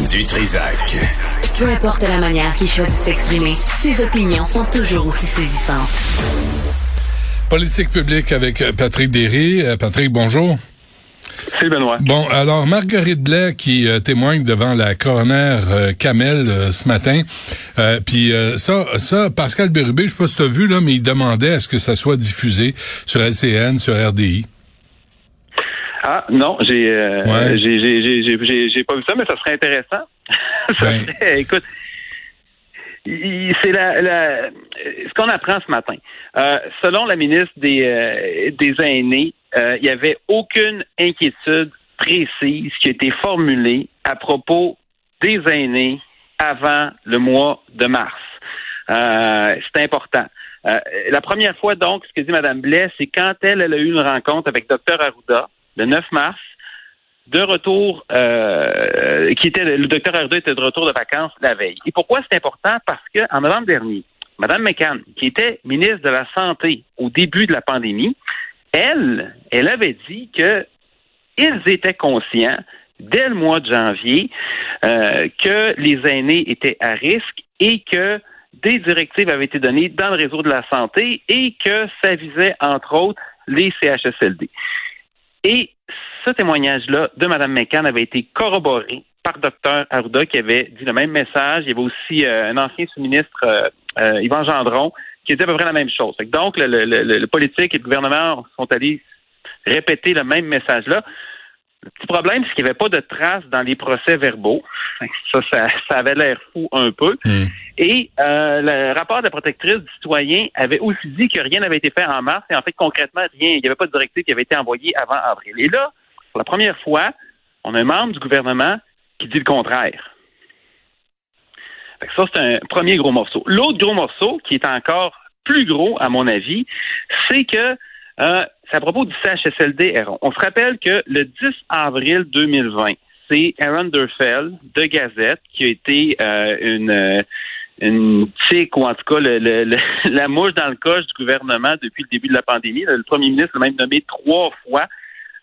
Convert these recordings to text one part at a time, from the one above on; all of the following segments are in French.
Du Trisac. Peu importe la manière qu'il choisit de s'exprimer, ses opinions sont toujours aussi saisissantes. Politique publique avec euh, Patrick Derry. Euh, Patrick, bonjour. C'est Benoît. Bon, alors Marguerite Blais qui euh, témoigne devant la coroner Kamel ce matin. Puis ça, ça, Pascal Bérubé, je sais pas si tu as vu là, mais il demandait à ce que ça soit diffusé sur LCN, sur RDI. Ah non, j'ai euh, j'ai pas vu ça, mais ça serait intéressant. Ben. écoute, c'est la, la, ce qu'on apprend ce matin. Euh, selon la ministre des, euh, des aînés, il n'y avait aucune inquiétude précise qui a été formulée à propos des aînés avant le mois de mars. c'est important. la première fois, donc, ce que dit Mme Blais, c'est quand elle, elle a eu une rencontre avec Dr Arruda, le 9 mars, de retour, euh, le docteur Arruda était de retour de vacances la veille. Et pourquoi c'est important? Parce que en novembre dernier, Mme McCann, qui était ministre de la Santé au début de la pandémie, elle, elle avait dit que ils étaient conscients dès le mois de janvier euh, que les aînés étaient à risque et que des directives avaient été données dans le réseau de la santé et que ça visait entre autres les CHSLD. Ce témoignage-là de Mme McCann avait été corroboré par Dr Arruda qui avait dit le même message. Il y avait aussi euh, un ancien sous-ministre, euh, euh, Yvan Gendron, qui disait à peu près la même chose. Donc, le, le, politique et le gouvernement sont allés répéter le même message-là. Le petit problème, c'est qu'il n'y avait pas de traces dans les procès verbaux. Ça, ça, avait l'air fou un peu. Hmm. Et euh, le rapport de la protectrice du citoyen avait aussi dit que rien n'avait été fait en mars. Et en fait, concrètement, rien. Il n'y avait pas de directive qui avait été envoyée avant avril. Et là, pour la première fois, on a un membre du gouvernement qui dit le contraire. ça, c'est un premier gros morceau. L'autre gros morceau, qui est encore plus gros, à mon avis, c'est que euh, c'est à propos du CHSLD Aaron. On se rappelle que le 10 avril 2020, c'est Aaron Durfell de Gazette qui a été euh, une euh, une tique ou en tout cas le, la mouche dans le coche du gouvernement depuis le début de la pandémie. Le premier ministre l'a même nommé trois fois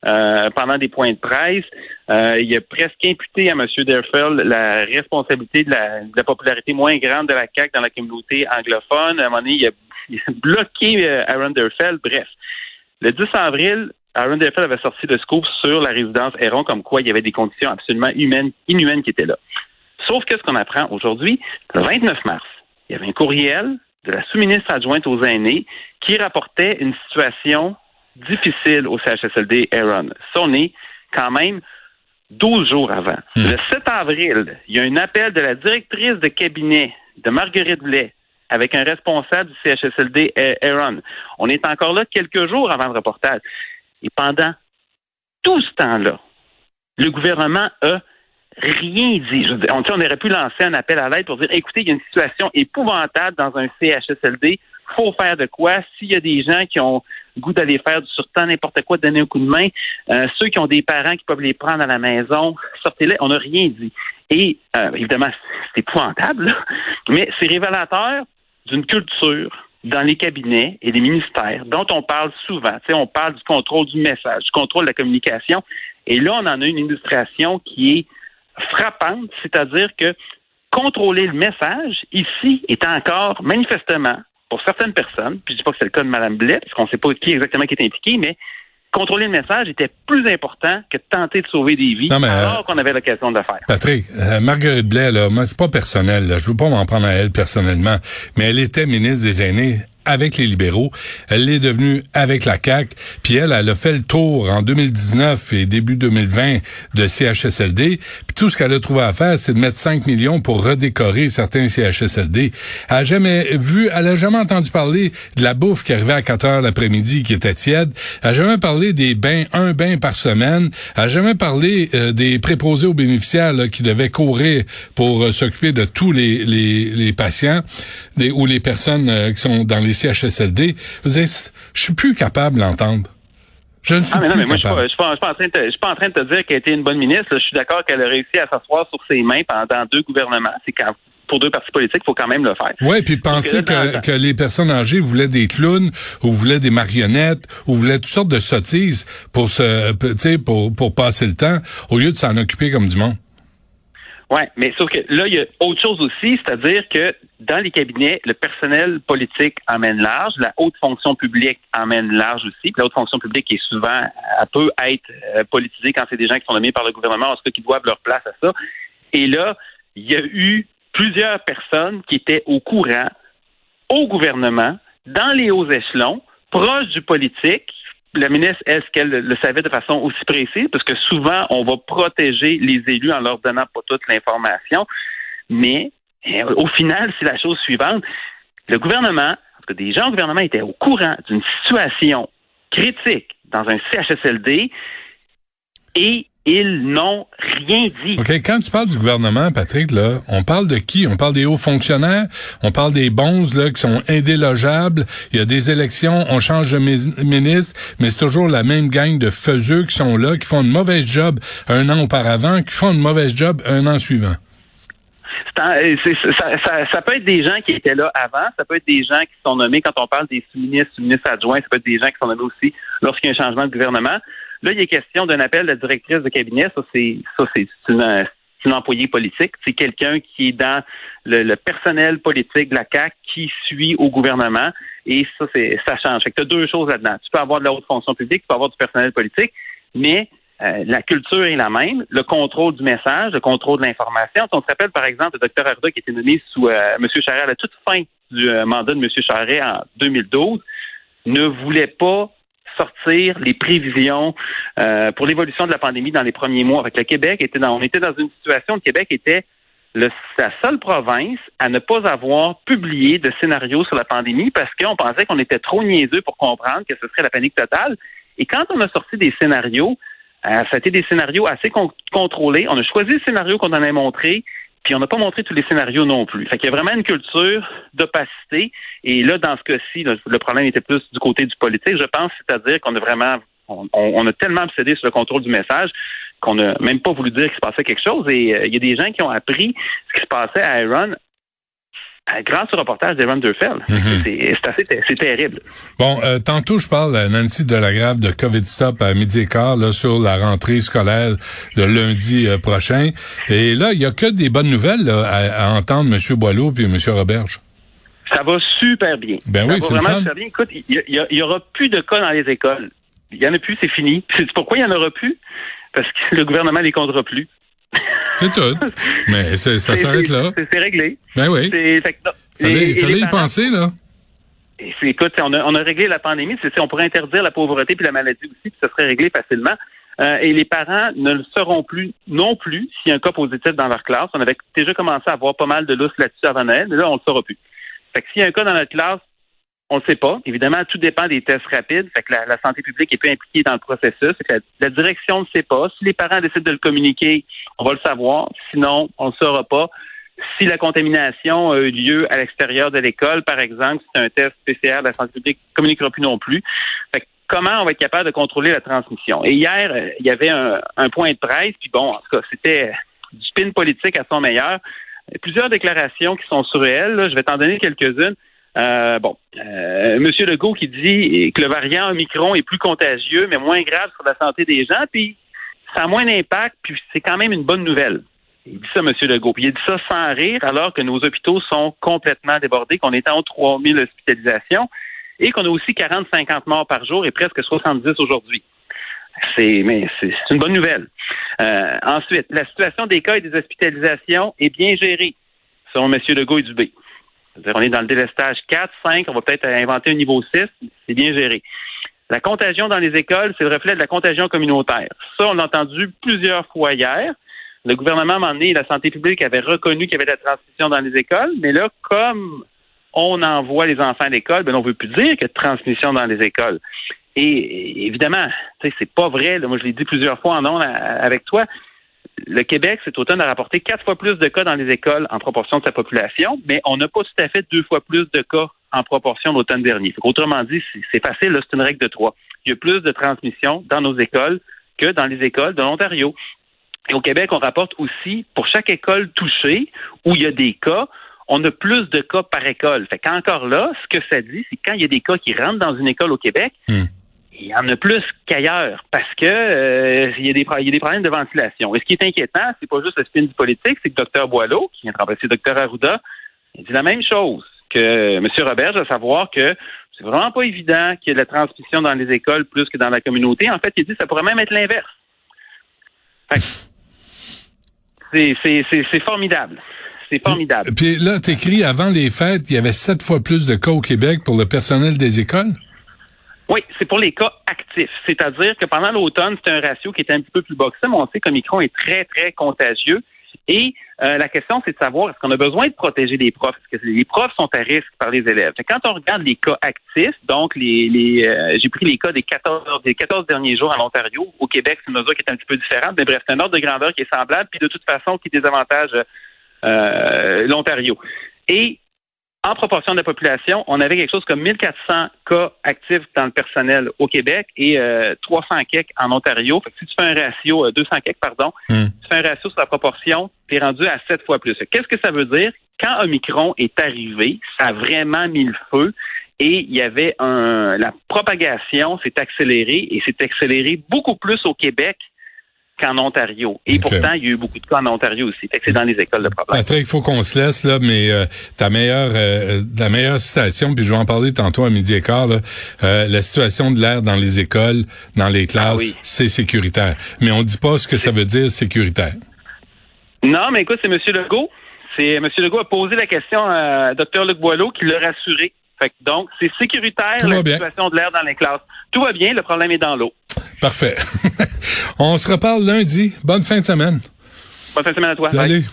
euh, pendant des points de presse. il a presque imputé à M. Durfell la responsabilité de la, de la, popularité moins grande de la CAQ dans la communauté anglophone. À un moment donné, il a, il a bloqué Aaron Durfell. Bref. Le 10 avril, Aaron Delfell avait sorti le scoop sur la résidence Héron, comme quoi il y avait des conditions absolument humaines, inhumaines qui étaient là. Sauf que ce qu'on apprend aujourd'hui, le 29 mars, il y avait un courriel de la sous-ministre adjointe aux aînés qui rapportait une situation difficile au CHSLD Aaron. Ça, on est quand même 12 jours avant. Hmm. Le 7 avril, il y a un appel de la directrice de cabinet de Marguerite Blais avec un responsable du CHSLD, Aaron. On est encore là quelques jours avant le reportage. Et pendant tout ce temps-là, le gouvernement a rien dit. on, on, aurait pu lancer un appel à l'aide pour dire, écoutez, il y a une situation épouvantable dans un CHSLD. faut faire de quoi? S'il y a des gens qui ont goût d'aller faire du surtemps, n'importe quoi, donner un coup de main, euh, ceux qui ont des parents qui peuvent les prendre à la maison, sortez-les. On n'a rien dit. Et euh, évidemment, c'est épouvantable, mais c'est révélateur d'une culture dans les cabinets et les ministères dont on parle souvent. Tu sais, on parle du contrôle du message, du contrôle de la communication. Et là, on en a une illustration qui est frappante, c'est-à-dire que contrôler le message, ici, est encore manifestement, pour certaines personnes, puis je dis pas que c'est le cas de Mme Blais, parce qu'on ne sait pas qui exactement qui est impliqué, mais contrôler le message était plus important que de tenter de sauver des vies alors euh, qu'on avait l'occasion de le faire. Patrick, euh, Marguerite Blais, là, moi, c'est pas personnel, là, je veux pas m'en prendre à elle personnellement, mais elle était ministre des Aînés avec les libéraux. Elle l'est devenue avec la CAQ. Puis elle, elle a fait le tour en 2019 et début 2020 de CHSLD. Puis tout ce qu'elle a trouvé à faire, c'est de mettre 5 millions pour redécorer certains CHSLD. Elle a jamais vu, elle a jamais entendu parler de la bouffe qui arrivait à 4 heures l'après-midi qui était tiède. Elle a jamais parlé des bains, un bain par semaine. Elle a jamais parlé euh, des préposés aux bénéficiaires qui devaient courir pour euh, s'occuper de tous les, les, les patients ou les personnes euh, qui sont dans les CHSLD. Je, suis plus capable d'entendre. Je ne suis ah, mais non, mais moi, capable. Je ne suis, pas en train de te dire qu'elle a été une bonne ministre. Je suis d'accord qu'elle a réussi à s'asseoir sur ses mains pendant deux gouvernements. C'est quand pour deux partis politiques, il faut quand même le faire. Oui, puis penser que, que, les personnes âgées voulaient des clowns ou voulaient des marionnettes ou voulaient toutes sortes de sottises pour se, pour, pour passer le temps au lieu de s'en occuper comme du monde. Oui, mais sauf que là, il y a autre chose aussi, c'est-à-dire que dans les cabinets, le personnel politique emmène large, la haute fonction publique emmène large aussi. Puis la haute fonction publique est souvent, elle peut être euh, politisée quand c'est des gens qui sont nommés par le gouvernement, en tout cas qui doivent leur place à ça. Et là, il y a eu plusieurs personnes qui étaient au courant, au gouvernement, dans les hauts échelons, proches du politique, la ministre, est-ce qu'elle le savait de façon aussi précise? Parce que souvent, on va protéger les élus en leur donnant pas toute l'information. Mais eh, au final, c'est la chose suivante. Le gouvernement, parce que des gens au gouvernement étaient au courant d'une situation critique dans un CHSLD et ils n'ont rien dit. OK, quand tu parles du gouvernement, Patrick, là, on parle de qui? On parle des hauts fonctionnaires, on parle des bons là, qui sont indélogeables? Il y a des élections, on change de ministre, mais c'est toujours la même gang de faiseux qui sont là, qui font une mauvaise job un an auparavant, qui font une mauvaise job un an suivant. Euh, ça, peut être des gens qui étaient là avant, ça peut être des gens qui sont nommés quand on parle des sous-ministres, sous-ministres adjoints, ça peut être des gens qui sont nommés aussi lorsqu'il y a un changement de gouvernement. Là, il est question d'un appel de la directrice de cabinet. Ça, c'est ça, c'est une, une employée politique. C'est quelqu'un qui est dans le, personnel politique de la CAC qui suit au gouvernement. Et ça, c'est ça change. Fait que tu as deux choses là-dedans. Tu peux avoir de la haute fonction publique, tu peux avoir du personnel politique, mais euh, la culture est la même, le contrôle du message, le contrôle de l'information. On se rappelle, par exemple, le docteur Arda qui était nommé sous euh, M. Charret à la toute fin du euh, mandat de M. Charret en 2012, ne voulait pas sortir les prévisions euh, pour l'évolution de la pandémie dans les premiers mois. Avec le Québec était dans, on était dans une situation, le Québec était le, la seule province à ne pas avoir publié de scénario sur la pandémie parce qu'on pensait qu'on était trop niaiseux pour comprendre que ce serait la panique totale. Et quand on a sorti des scénarios, euh, ça a été des scénarios assez contrôlés. On a choisi le scénario qu'on en a montré puis on n'a pas montré tous les scénarios non plus. Fait qu'il y a vraiment une culture d'opacité. Et là, dans ce cas-ci, le problème était plus du côté du politique, je pense, c'est-à-dire qu'on a vraiment on, a tellement obsédé sur le contrôle du message qu'on n'a même pas voulu dire qu'il se passait quelque chose. Et euh, il y a des gens qui ont appris ce qui se passait à Iron grâce au reportage d'Evan Durfeld. Mhm. C'est assez c'est terrible. Bon, euh, tantôt, je parle à Nancy Delagrave de COVID Stop à midi et quart là, sur la rentrée scolaire de lundi euh, prochain. Et là, il y a que des bonnes nouvelles à, entendre M. Boileau puis M. Roberge. Ça va super bien. Ben oui, c'est vraiment super bien. Écoute, il y, aura plus de cas dans les écoles. Il y en a plus, c'est fini. C'est pourquoi il y en aura plus? Parce que le gouvernement les comptera plus. C'est tout. Mais ça s'arrête là. C'est réglé. Ben oui. Il fallait, y penser, là. écoute, on a, on a réglé la pandémie. C'est, on pourrait interdire la pauvreté puis la maladie aussi, puis ça serait réglé facilement. Euh, et les parents ne le seront plus non plus s'il y a un cas positif dans leur classe. On avait déjà commencé à avoir pas mal de lustre là-dessus avant Noël, mais là, on ne le saura plus. Fait que s'il y a un cas dans notre classe, on ne sait pas. Évidemment, tout dépend des tests rapides. Fait que la, santé publique est peu impliquée dans le processus. la, direction ne sait pas. Si les parents décident de le communiquer, on va le savoir. Sinon, on ne saura pas. Si la contamination a eu lieu à l'extérieur de l'école, par exemple, c'est un test PCR, la santé publique ne communiquera plus non plus. Fait comment on va être capable de contrôler la transmission? Et hier, euh, il y avait un, point de presse, puis bon, en tout cas, c'était du spin politique à son meilleur. Plusieurs déclarations qui sont sur elle. Je vais t'en donner quelques-unes. Euh, bon, euh, Monsieur Legault qui dit que le variant Omicron est plus contagieux, mais moins grave sur la santé des gens, puis ça a moins d'impact, puis c'est quand même une bonne nouvelle. Il dit ça, M. Legault. Puis il dit ça sans rire, alors que nos hôpitaux sont complètement débordés, qu'on est en 3000 hospitalisations et qu'on a aussi 40-50 morts par jour et presque 70 aujourd'hui. C'est, mais c'est une bonne nouvelle. Euh, ensuite, la situation des cas et des hospitalisations est bien gérée, selon M. Legault et Dubé on est dans le délestage 4, 5, on va peut-être inventer un niveau 6, c'est bien géré. La contagion dans les écoles, c'est le reflet de la contagion communautaire. Ça, on l'a entendu plusieurs fois hier. Le gouvernement, à un moment donné, la santé publique avait reconnu qu'il y avait de la transmission dans les écoles, mais là, comme on envoie les enfants à l'école, ben on ne veut plus dire qu'il y a de transmission dans les écoles. Et évidemment, c'est pas vrai. moi, je l'ai dit plusieurs fois en nom avec toi le Québec, cet automne, a rapporté quatre fois plus de cas dans les écoles en proportion de sa population, mais on n'a pas tout à fait deux fois plus de cas en proportion l'automne dernier. Autrement dit, c'est facile, c'est une règle de trois. Il y a plus de transmission dans nos écoles que dans les écoles de l'Ontario. Et au Québec, on rapporte aussi, pour chaque école touchée où il y a des cas, on a plus de cas par école. Fait qu'encore là, ce que ça dit, c'est quand il y a des cas qui rentrent dans une école au Québec, hmm il y en a plus qu'ailleurs parce que euh, il, y a des, problèmes de ventilation. Et ce qui est inquiétant, c'est pas juste le spin du politique, c'est que Dr Boileau, qui vient de remplacer Dr Arruda, il dit la même chose que M. Robert, à savoir que c'est vraiment pas évident qu'il y ait de la transmission dans les écoles plus que dans la communauté. En fait, il dit que ça pourrait même être l'inverse. C'est formidable. C'est formidable. Puis là, t'écris avant les fêtes, il y avait sept fois plus de cas au Québec pour le personnel des écoles? Oui, c'est pour les cas actifs. C'est-à-dire que pendant l'automne, c'est un ratio qui était un petit peu plus ça, mais on sait que Micron est très, très contagieux. Et euh, la question, c'est de savoir est-ce qu'on a besoin de protéger les profs? Est-ce que les profs sont à risque par les élèves? Quand on regarde les cas actifs, donc les, les euh, j'ai pris les cas des 14, des 14 derniers jours en Ontario. Au Québec, c'est une mesure qui est un petit peu différente, mais bref, c'est un ordre de grandeur qui est semblable, puis de toute façon qui désavantage euh, l'Ontario. Et en proportion de la population, on avait quelque chose comme 1400 cas actifs dans le personnel au Québec et 300 quelques en Ontario. Fait que si tu fais un ratio, 200 quelques, pardon, hmm. tu fais un ratio sur la proportion, tu es rendu à 7 fois plus. Qu'est-ce que ça veut dire? Quand Omicron est arrivé, ça a vraiment mis le feu et il y avait un, la propagation s'est accélérée et s'est accélérée beaucoup plus au Québec qu'en Ontario. Et pourtant, il y a eu beaucoup de cas en Ontario aussi. Fait que c'est dans les écoles de problème. Patrick, il faut qu'on se laisse là, mais euh, ta meilleure euh, la meilleure citation, puis je vais en parler tantôt à midi et quart, là, euh, la situation de l'air dans les écoles, dans les classes, ah c'est sécuritaire. Mais on dit pas ce que ça veut dire sécuritaire. Non, mais écoute, c'est M. Legault. C'est M. Legault a posé la question à Dr. Luc Boileau qui l'a rassuré. Fait que donc, c'est sécuritaire la situation de l'air dans les classes. Tout va bien, le problème est dans l'eau. Parfait. On se reparle lundi. Bonne fin de semaine. Bonne fin de semaine à toi. Salut.